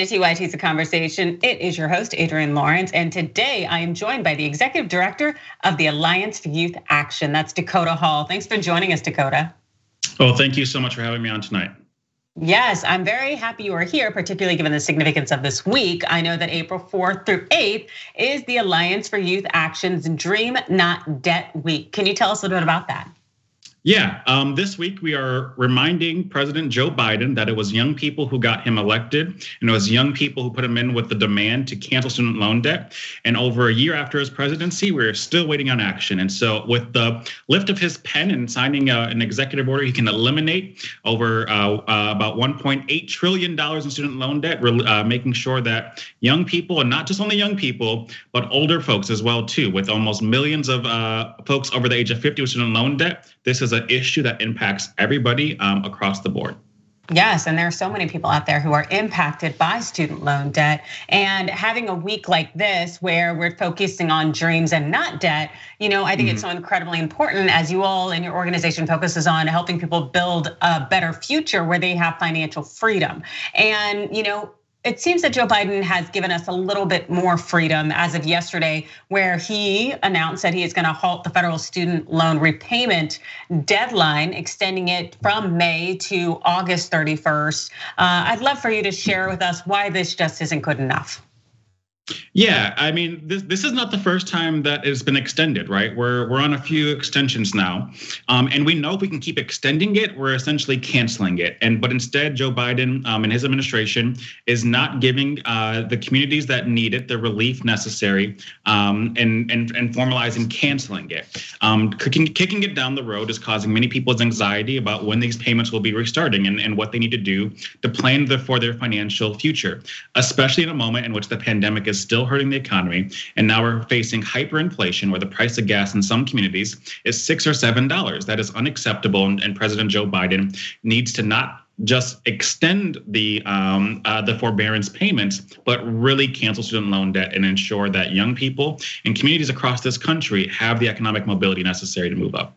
To TYT's A Conversation. It is your host, Adrienne Lawrence, and today I am joined by the Executive Director of the Alliance for Youth Action. That's Dakota Hall. Thanks for joining us, Dakota. Well, thank you so much for having me on tonight. Yes, I'm very happy you are here, particularly given the significance of this week. I know that April 4th through 8th is the Alliance for Youth Action's Dream Not Debt Week. Can you tell us a little bit about that? Yeah, um, this week we are reminding President Joe Biden that it was young people who got him elected, and it was young people who put him in with the demand to cancel student loan debt. And over a year after his presidency, we're still waiting on action. And so, with the lift of his pen and signing uh, an executive order, he can eliminate over uh, uh, about 1.8 trillion dollars in student loan debt, uh, making sure that young people, and not just only young people, but older folks as well too, with almost millions of uh, folks over the age of 50 with student loan debt this is an issue that impacts everybody um, across the board. Yes, and there are so many people out there who are impacted by student loan debt. And having a week like this where we're focusing on dreams and not debt, you know, I think mm-hmm. it's so incredibly important as you all and your organization focuses on helping people build a better future where they have financial freedom. And, you know, it seems that Joe Biden has given us a little bit more freedom as of yesterday, where he announced that he is going to halt the federal student loan repayment deadline, extending it from May to August 31st. Uh, I'd love for you to share with us why this just isn't good enough. Yeah, I mean, this this is not the first time that it's been extended, right? We're we're on a few extensions now, um, and we know if we can keep extending it, we're essentially canceling it. And but instead, Joe Biden um, and his administration is not giving uh, the communities that need it the relief necessary, um, and and and formalizing canceling it. Um, kicking kicking it down the road is causing many people's anxiety about when these payments will be restarting and, and what they need to do to plan for their financial future, especially in a moment in which the pandemic is still hurting the economy. And now we're facing hyperinflation where the price of gas in some communities is six or seven dollars. That is unacceptable. And, and President Joe Biden needs to not just extend the um, uh, the forbearance payments, but really cancel student loan debt and ensure that young people and communities across this country have the economic mobility necessary to move up.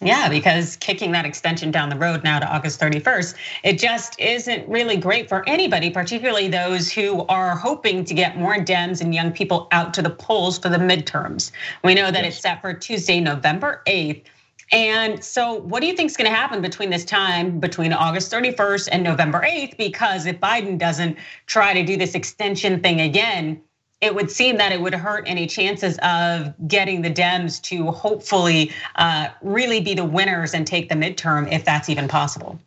Yeah, because kicking that extension down the road now to August 31st, it just isn't really great for anybody, particularly those who are hoping to get more Dems and young people out to the polls for the midterms. We know that yes. it's set for Tuesday, November 8th. And so, what do you think is going to happen between this time, between August 31st and November 8th? Because if Biden doesn't try to do this extension thing again, it would seem that it would hurt any chances of getting the Dems to hopefully uh, really be the winners and take the midterm, if that's even possible.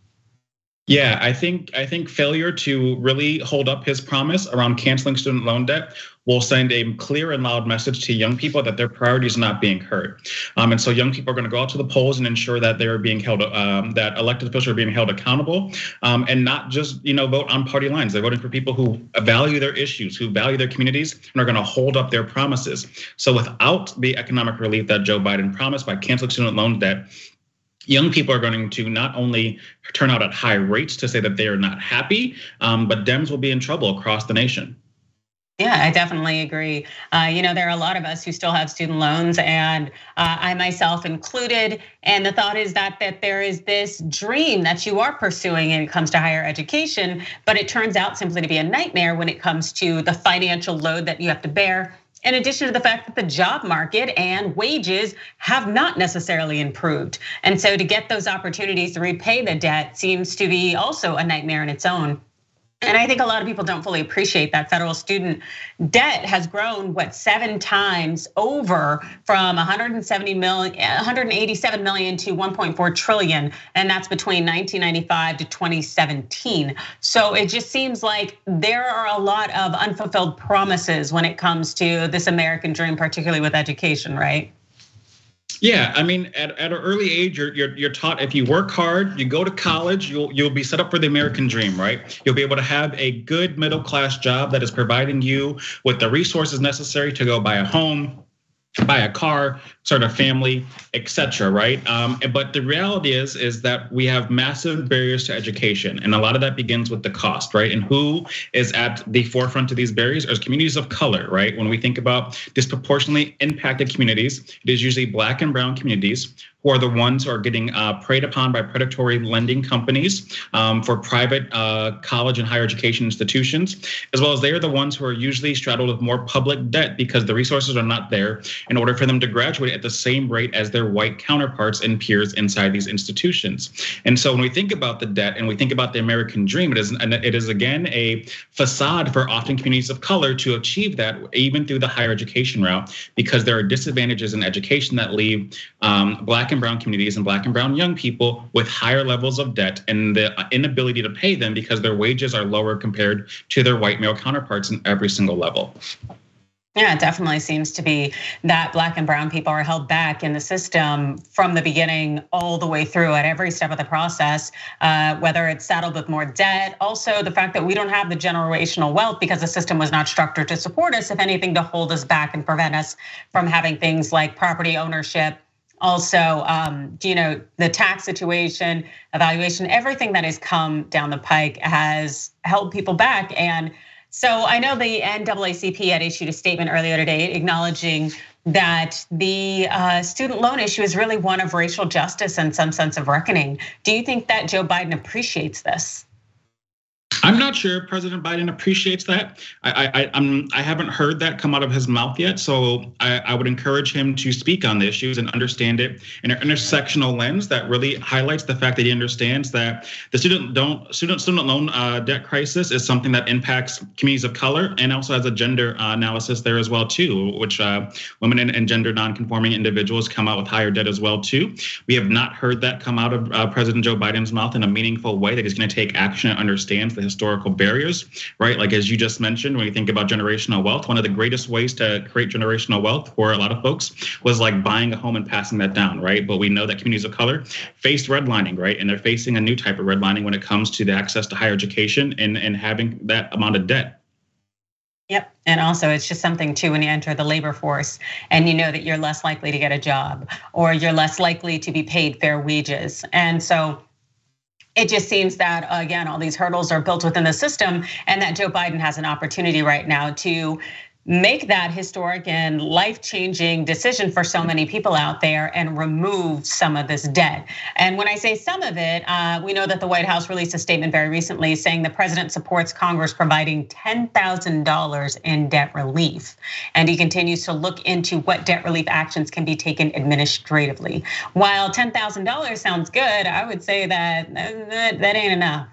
Yeah, I think I think failure to really hold up his promise around canceling student loan debt will send a clear and loud message to young people that their priorities are not being heard. Um, and so young people are going to go out to the polls and ensure that they are being held, um, that elected officials are being held accountable, um, and not just you know vote on party lines. They're voting for people who value their issues, who value their communities, and are going to hold up their promises. So without the economic relief that Joe Biden promised by canceling student loan debt, young people are going to not only turn out at high rates to say that they are not happy, um, but Dems will be in trouble across the nation. Yeah, I definitely agree. Uh, you know, there are a lot of us who still have student loans, and uh, I myself included. And the thought is that that there is this dream that you are pursuing when it comes to higher education, but it turns out simply to be a nightmare when it comes to the financial load that you have to bear in addition to the fact that the job market and wages have not necessarily improved. And so to get those opportunities to repay the debt seems to be also a nightmare in its own. And I think a lot of people don't fully appreciate that federal student debt has grown what seven times over from 170 million, 187 million to 1.4 trillion, and that's between 1995 to 2017. So it just seems like there are a lot of unfulfilled promises when it comes to this American dream, particularly with education, right? Yeah, I mean, at, at an early age, you're, you're you're taught if you work hard, you go to college, you'll you'll be set up for the American dream, right? You'll be able to have a good middle class job that is providing you with the resources necessary to go buy a home, buy a car, start of family, etc. Right? Um, but the reality is, is that we have massive barriers to education, and a lot of that begins with the cost, right? And who is at the forefront of these barriers are communities of color, right? When we think about disproportionately impacted communities, it is usually Black and Brown communities who are the ones who are getting uh, preyed upon by predatory lending companies um, for private uh, college and higher education institutions, as well as they are the ones who are usually straddled with more public debt because the resources are not there in order for them to graduate at the same rate as their white counterparts and peers inside these institutions. And so when we think about the debt and we think about the American dream, it is it is again a facade for often communities of color to achieve that even through the higher education route because there are disadvantages in education that leave um, black and brown communities and black and brown young people with higher levels of debt and the inability to pay them because their wages are lower compared to their white male counterparts in every single level. Yeah, it definitely seems to be that black and brown people are held back in the system from the beginning all the way through at every step of the process, uh, whether it's saddled with more debt. Also, the fact that we don't have the generational wealth because the system was not structured to support us, if anything, to hold us back and prevent us from having things like property ownership. Also, um, you know, the tax situation, evaluation, everything that has come down the pike has held people back. And so I know the NAACP had issued a statement earlier today acknowledging that the uh, student loan issue is really one of racial justice and some sense of reckoning. Do you think that Joe Biden appreciates this? I'm not sure President Biden appreciates that. I, I, I'm, I haven't heard that come out of his mouth yet. So I, I would encourage him to speak on the issues and understand it in an intersectional lens that really highlights the fact that he understands that the student don't student student loan uh, debt crisis is something that impacts communities of color and also has a gender uh, analysis there as well too, which uh, women and, and gender nonconforming individuals come out with higher debt as well too. We have not heard that come out of uh, President Joe Biden's mouth in a meaningful way that he's going to take action and understands the historical barriers, right? Like as you just mentioned, when you think about generational wealth, one of the greatest ways to create generational wealth for a lot of folks was like buying a home and passing that down, right? But we know that communities of color faced redlining, right? And they're facing a new type of redlining when it comes to the access to higher education and, and having that amount of debt. Yep. And also, it's just something too when you enter the labor force and you know that you're less likely to get a job or you're less likely to be paid fair wages. And so, it just seems that again all these hurdles are built within the system and that Joe Biden has an opportunity right now to make that historic and life-changing decision for so many people out there and remove some of this debt. And when I say some of it, uh, we know that the White House released a statement very recently saying the president supports Congress providing $10,000 in debt relief. And he continues to look into what debt relief actions can be taken administratively. While $10,000 sounds good, I would say that that ain't enough.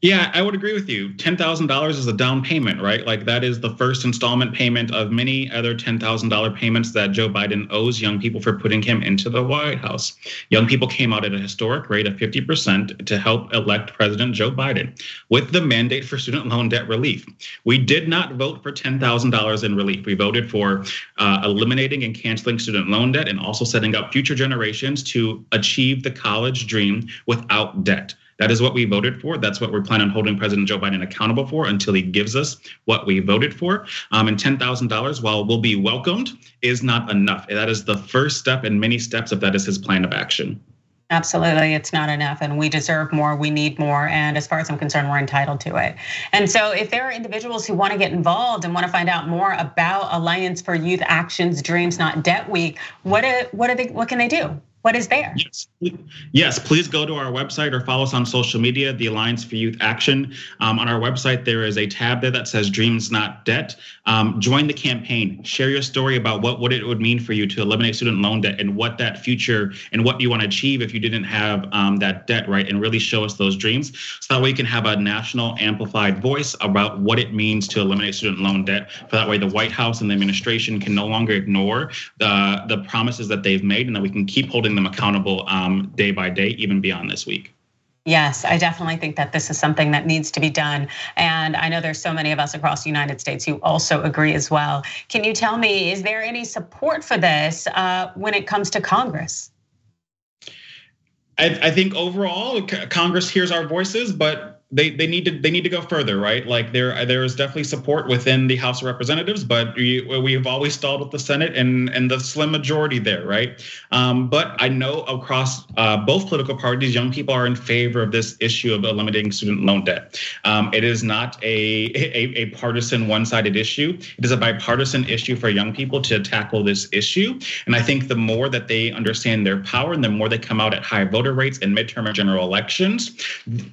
Yeah, I would agree with you. $10,000 is a down payment, right? Like that is the first installment payment of many other $10,000 payments that Joe Biden owes young people for putting him into the White House. Young people came out at a historic rate of 50% to help elect President Joe Biden with the mandate for student loan debt relief. We did not vote for $10,000 in relief. We voted for uh, eliminating and canceling student loan debt and also setting up future generations to achieve the college dream without debt. That is what we voted for. That's what we're planning on holding President Joe Biden accountable for until he gives us what we voted for. Um, and $10,000, while we'll be welcomed, is not enough. That is the first step in many steps of that is his plan of action. Absolutely, it's not enough, and we deserve more. We need more, and as far as I'm concerned, we're entitled to it. And so, if there are individuals who want to get involved and want to find out more about Alliance for Youth Actions Dreams Not Debt Week, what what are they? What can they do? What is there? Yes, yes. Please go to our website or follow us on social media, the Alliance for Youth Action. Um, on our website, there is a tab there that says "Dreams Not Debt." Um, join the campaign. Share your story about what what it would mean for you to eliminate student loan debt and what that future and what you want to achieve if you didn't have um, that debt, right? And really show us those dreams, so that way you can have a national amplified voice about what it means to eliminate student loan debt. For that way, the White House and the administration can no longer ignore the the promises that they've made, and that we can keep holding them accountable um, day by day, even beyond this week. Yes, I definitely think that this is something that needs to be done. And I know there's so many of us across the United States who also agree as well. Can you tell me, is there any support for this uh, when it comes to Congress? I, I think overall, Congress hears our voices, but they they need to they need to go further, right? Like there there is definitely support within the House of Representatives, but we we've always stalled with the Senate and and the slim majority there, right? Um, but I know across uh, both political parties, young people are in favor of this issue of eliminating student loan debt. Um, it is not a, a a partisan one-sided issue. It is a bipartisan issue for young people to tackle this issue, and I think the more that they understand their power and the more they come out at high voter rates in midterm and general elections,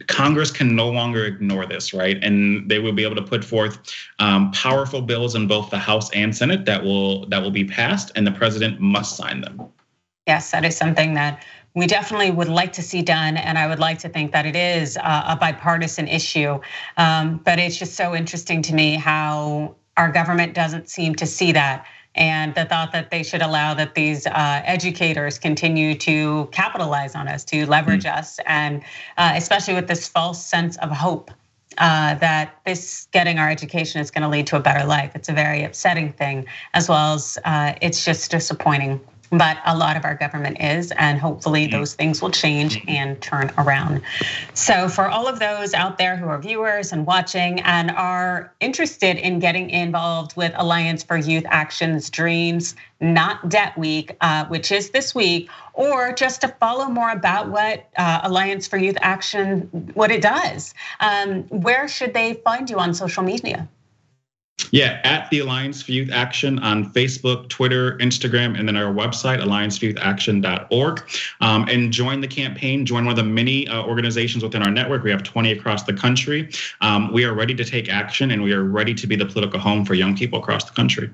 Congress can no longer ignore this, right? And they will be able to put forth um, powerful bills in both the House and Senate that will that will be passed, and the president must sign them. Yes, that is something that we definitely would like to see done, and I would like to think that it is a bipartisan issue. Um, but it's just so interesting to me how our government doesn't seem to see that and the thought that they should allow that these uh, educators continue to capitalize on us, to leverage mm. us, and uh, especially with this false sense of hope uh, that this getting our education is going to lead to a better life. It's a very upsetting thing, as well as uh, it's just disappointing but a lot of our government is, and hopefully mm-hmm. those things will change mm-hmm. and turn around. So, for all of those out there who are viewers and watching and are interested in getting involved with Alliance for Youth Action's Dreams Not Debt Week, uh, which is this week, or just to follow more about what uh, Alliance for Youth Action, what it does, um, where should they find you on social media? Yeah, at the Alliance for Youth Action on Facebook, Twitter, Instagram, and then our website, allianceforyouth.action.org. Um, and join the campaign, join one of the many uh, organizations within our network. We have 20 across the country. Um, we are ready to take action and we are ready to be the political home for young people across the country.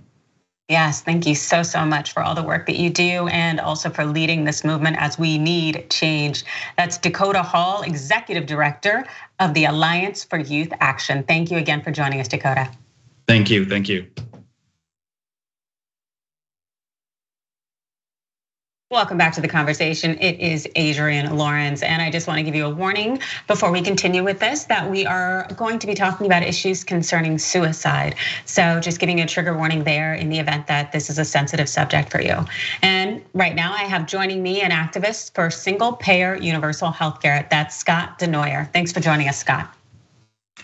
Yes, thank you so, so much for all the work that you do and also for leading this movement as we need change. That's Dakota Hall, Executive Director of the Alliance for Youth Action. Thank you again for joining us, Dakota. Thank you. Thank you. Welcome back to the conversation. It is Adrienne Lawrence, and I just want to give you a warning before we continue with this that we are going to be talking about issues concerning suicide. So, just giving a trigger warning there in the event that this is a sensitive subject for you. And right now, I have joining me an activist for single payer universal health care. That's Scott Desnoyers. Thanks for joining us, Scott.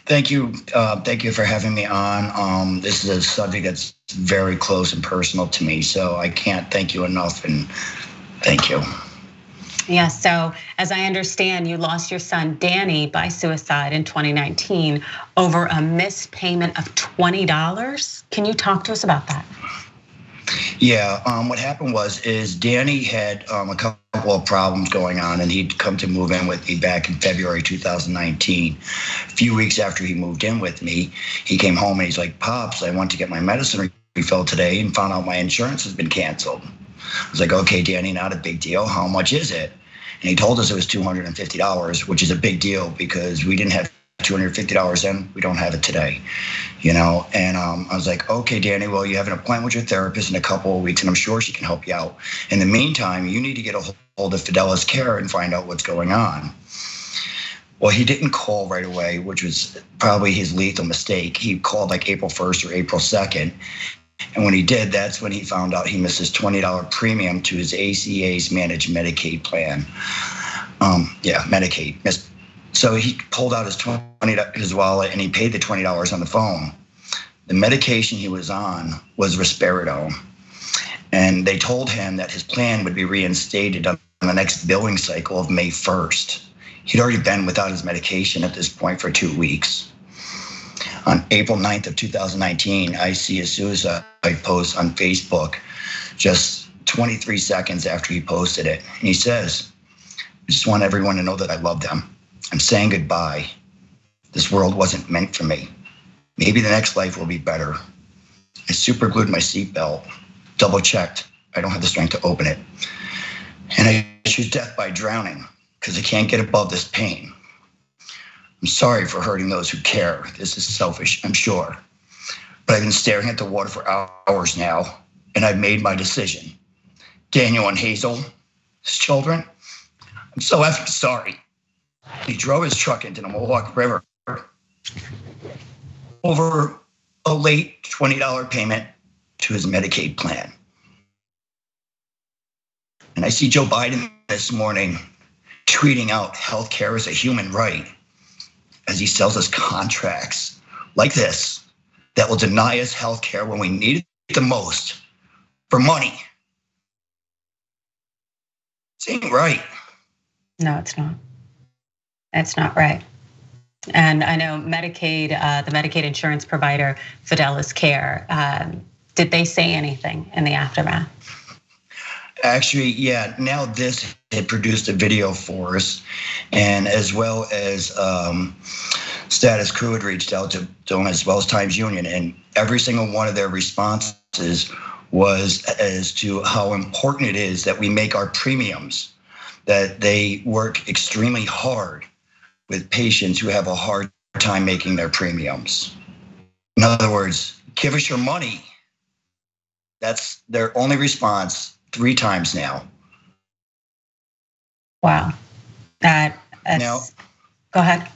Thank you. Uh, thank you for having me on. Um, this is a subject that's very close and personal to me, so I can't thank you enough. And thank you. Yeah, so as I understand, you lost your son Danny by suicide in 2019 over a missed payment of $20. Can you talk to us about that? Yeah, um, what happened was is Danny had um, a couple of problems going on, and he'd come to move in with me back in February 2019. A few weeks after he moved in with me, he came home and he's like, "Pops, I went to get my medicine refilled today and found out my insurance has been canceled." I was like, "Okay, Danny, not a big deal. How much is it?" And he told us it was $250, which is a big deal because we didn't have $250 in. We don't have it today, you know. And um, I was like, okay, Danny, well, you have an appointment with your therapist in a couple of weeks, and I'm sure she can help you out. In the meantime, you need to get a hold of Fidelis Care and find out what's going on. Well, he didn't call right away, which was probably his lethal mistake. He called like April 1st or April 2nd. And when he did, that's when he found out he missed his $20 premium to his ACA's managed Medicaid plan. Um, yeah, Medicaid, missed so he pulled out his twenty his wallet and he paid the twenty dollars on the phone. The medication he was on was risperidone, and they told him that his plan would be reinstated on the next billing cycle of May first. He'd already been without his medication at this point for two weeks. On April 9th of 2019, I see a suicide post on Facebook just 23 seconds after he posted it. And he says, I just want everyone to know that I love them. I'm saying goodbye. This world wasn't meant for me. Maybe the next life will be better. I super glued my seatbelt, double checked. I don't have the strength to open it. And I choose death by drowning because I can't get above this pain. I'm sorry for hurting those who care. This is selfish, I'm sure. But I've been staring at the water for hours now, and I've made my decision. Daniel and Hazel, his children, I'm so effing sorry. He drove his truck into the Mohawk River over a late $20 payment to his Medicaid plan. And I see Joe Biden this morning tweeting out healthcare is a human right. as he sells us contracts like this that will deny us health care when we need it the most for money. It ain't right. No, it's not. It's not right. And I know Medicaid, uh, the Medicaid insurance provider, Fidelis Care, um, did they say anything in the aftermath? Actually, yeah. NowThis had produced a video for us, and as well as um, Status Quo had reached out to them as well as Times Union, and every single one of their responses was as to how important it is that we make our premiums, that they work extremely hard with patients who have a hard time making their premiums. In other words, give us your money. That's their only response three times now. Wow. That now, go ahead.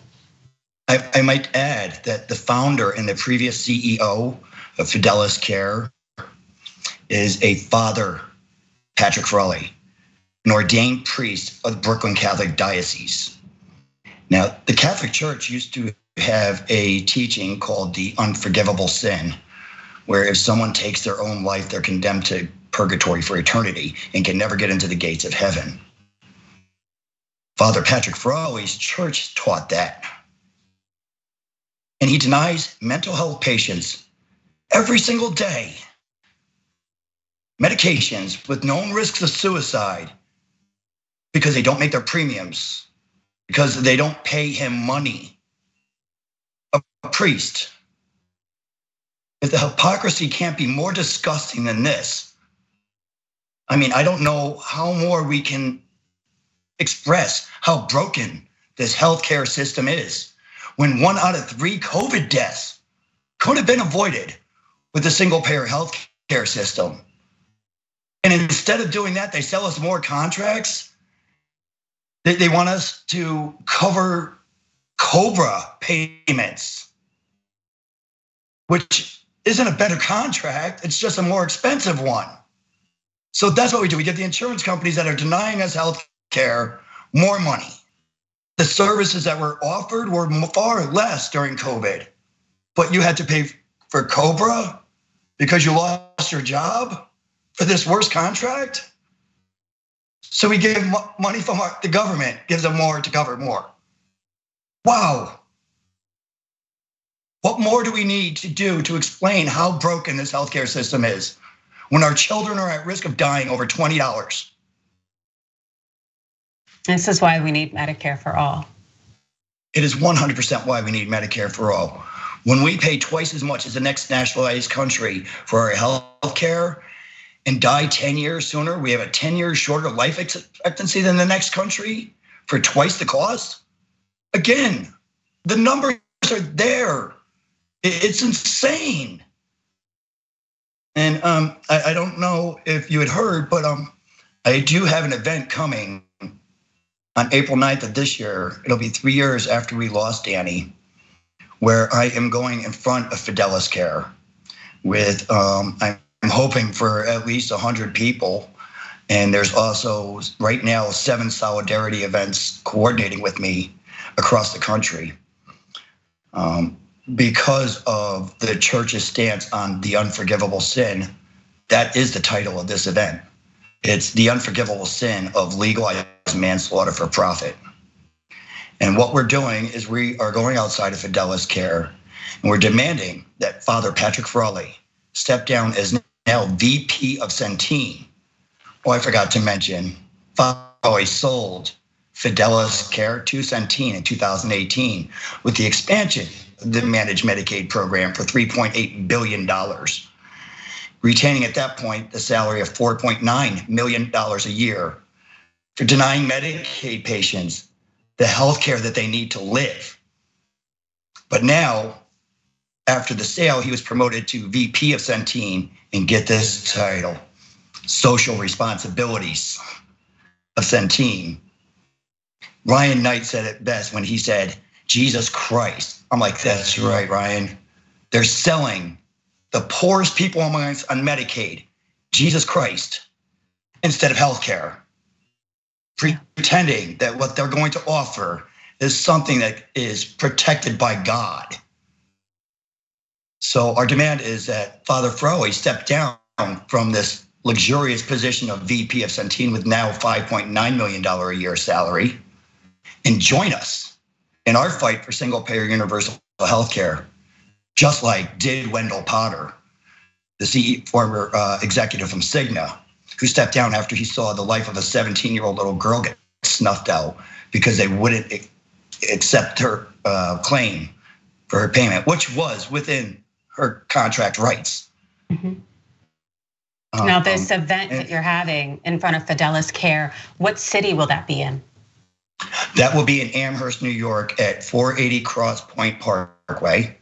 I, I might add that the founder and the previous CEO of Fidelis Care is a father, Patrick Frawley, an ordained priest of the Brooklyn Catholic Diocese. Now, the Catholic Church used to have a teaching called the unforgivable sin, where if someone takes their own life, they're condemned to purgatory for eternity and can never get into the gates of heaven. Father Patrick Frawley's church taught that. And he denies mental health patients every single day medications with known risks of suicide because they don't make their premiums, because they don't pay him money. A, priest. If the hypocrisy can't be more disgusting than this, I mean, I don't know how more we can express how broken this healthcare system is when one out of three COVID deaths could have been avoided with a single payer healthcare system. And instead of doing that, they sell us more contracts. They, they want us to cover Cobra payments, which isn't a better contract, it's just a more expensive one. So that's what we do. We get the insurance companies that are denying us health care more money. The services that were offered were far less during COVID, but you had to pay for Cobra because you lost your job for this worst contract? So we give money from our, the government, gives them more to cover more. Wow. What more do we need to do to explain how broken this healthcare system is when our children are at risk of dying over $20? This is why we need Medicare for all. It is 100% why we need Medicare for all. When we pay twice as much as the next nationalized country for our health care and die 10 years sooner. We have a 10 years shorter life expectancy than the next country for twice the cost. Again, the numbers are there. It's insane. And um, I, I, don't know if you had heard, but um, I do have an event coming on April 9th of this year. It'll be three years after we lost Danny, where I am going in front of Fidelis Care with um, I'm I'm hoping for at least 100 people. And there's also right now seven solidarity events coordinating with me across the country um, because of the church's stance on the unforgivable sin. That is the title of this event. It's the unforgivable sin of legalized manslaughter for profit. And what we're doing is we are going outside of Fidelis Care and we're demanding that Father Patrick Frawley step down as now VP of Centene. Oh, I forgot to mention, Frawley sold Fidelis Care to Centene in 2018 with the expansion of the managed Medicaid program for $3.8 billion, retaining at that point the salary of $4.9 million a year for denying Medicaid patients the health care that they need to live. But now after the sale, he was promoted to VP of Centene and get this title Social Responsibilities of Centene. Ryan Knight said it best when he said, Jesus Christ. I'm like, that's right, Ryan. They're selling the poorest people on Medicaid, Jesus Christ, instead of healthcare, pretending that what they're going to offer is something that is protected by God. So our demand is that Father Frawley step down from this luxurious position of VP of Centene with now $5.9 million a year salary and join us in our fight for single payer universal health care, just like did Wendell Potter, the CE, former uh, executive from Cigna, who stepped down after he saw the life of a 17 year old little girl get snuffed out because they wouldn't accept her uh, claim for her payment, which was within her contract rights. Mm-hmm. Um, now, this event that you're having in front of Fidelis Care, what city will that be in? That will be in Amherst, New York at 480 Cross Point Parkway.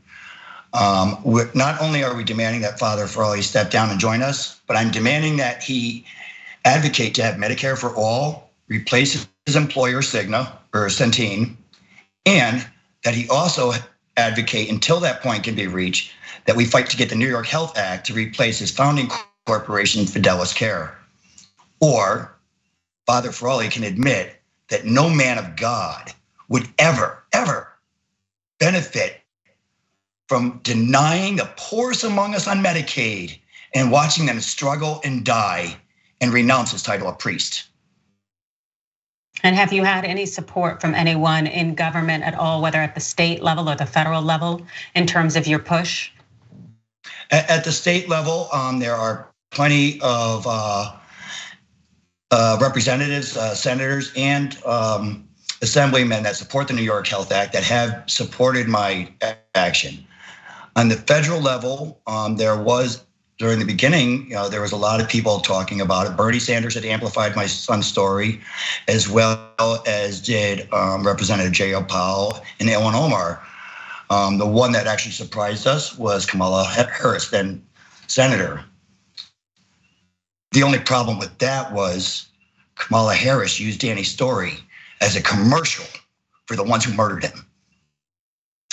Um, not only are we demanding that Father Frawley step down and join us, but I'm demanding that he advocate to have Medicare for all, replace his employer Cigna or Centene, and that he also advocate until that point can be reached that we fight to get the New York Health Act to replace his founding corporation, Fidelis Care. Or Father Frawley can admit that no man of God would ever, ever benefit from denying the poorest among us on Medicaid and watching them struggle and die and renounce his title of priest. And have you had any support from anyone in government at all, whether at the state level or the federal level, in terms of your push? At the state level, um, there are plenty of uh, uh, representatives, uh, senators, and um, assemblymen that support the New York Health Act that have supported my action. On the federal level, um, there was during the beginning, you know, there was a lot of people talking about it. Bernie Sanders had amplified my son's story, as well as did um, Representative Jayapal and Ilhan Omar. Um, the one that actually surprised us was Kamala Harris, then senator. The only problem with that was Kamala Harris used Danny's story as a commercial for the ones who murdered him.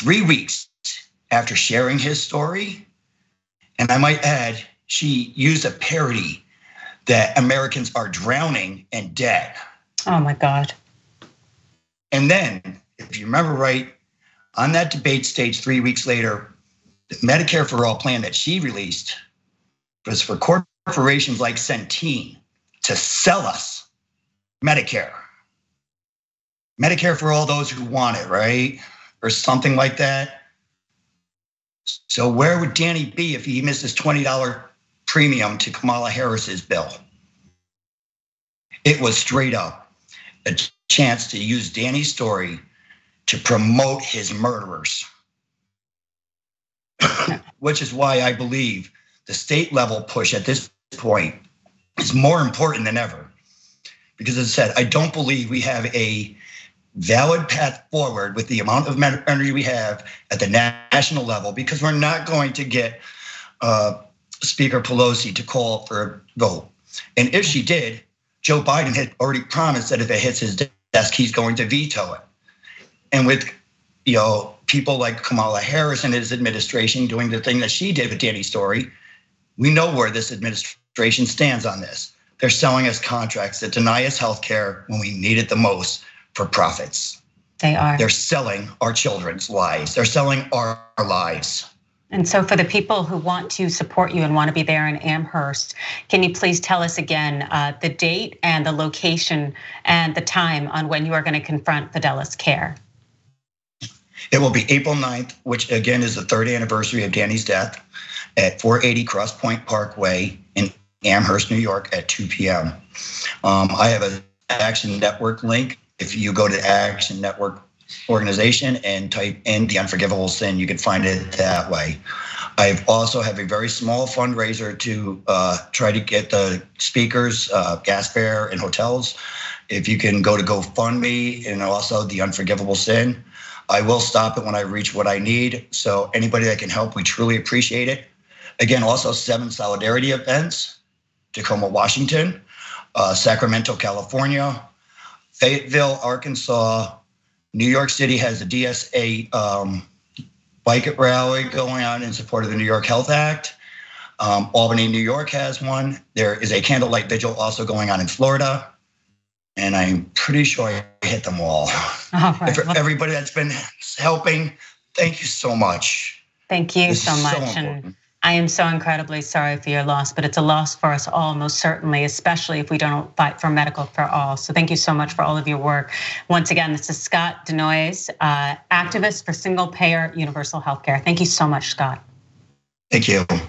Three weeks after sharing his story, and I might add, she used a parody that Americans are drowning and dead. Oh my God. And then, if you remember right, on that debate stage three weeks later, the Medicare for All plan that she released was for corporations like Centene to sell us Medicare. Medicare for all those who want it, right? Or something like that. So where would Danny be if he missed his $20 premium to Kamala Harris's bill? It was straight up a chance to use Danny's story to promote his murderers. Which is why I believe the state level push at this point is more important than ever. Because as I said, I don't believe we have a valid path forward with the amount of energy we have at the national level because we're not going to get uh, Speaker Pelosi to call for a vote. And if she did, Joe Biden had already promised that if it hits his desk, he's going to veto it. And with you know people like Kamala Harris and his administration doing the thing that she did with Danny Story, we know where this administration stands on this. They're selling us contracts that deny us health care when we need it the most for profits. They are. They're selling our children's lives. They're selling our, lives. And so, for the people who want to support you and want to be there in Amherst, can you please tell us again uh, the date and the location and the time on when you are going to confront Fidelis Care? It will be April 9th, which again is the third anniversary of Danny's death at 480 Cross Point Parkway in Amherst, New York at 2 p.m. Um, I have an Action Network link if you go to Action Network organization and type in the unforgivable sin, you can find it that way. I also have a very small fundraiser to uh, try to get the speakers, uh, gas fare, and hotels. If you can go to GoFundMe and also the unforgivable sin, I will stop it when I reach what I need. So anybody that can help, we truly appreciate it. Again, also seven solidarity events: Tacoma, Washington, uh, Sacramento, California, Fayetteville, Arkansas, New York City has a DSA um, bike rally going on in support of the New York Health Act. Um, Albany, New York has one. There is a candlelight vigil also going on in Florida. And I'm pretty sure I hit them all. all right. well, everybody that's been helping, thank you so much. Thank you this so much. So and I am so incredibly sorry for your loss, but it's a loss for us all, most certainly, especially if we don't fight for medical for all. So thank you so much for all of your work. Once again, this is Scott Desnoyers, uh, activist for single payer universal healthcare. Thank you so much, Scott. Thank you. Bye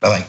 bye.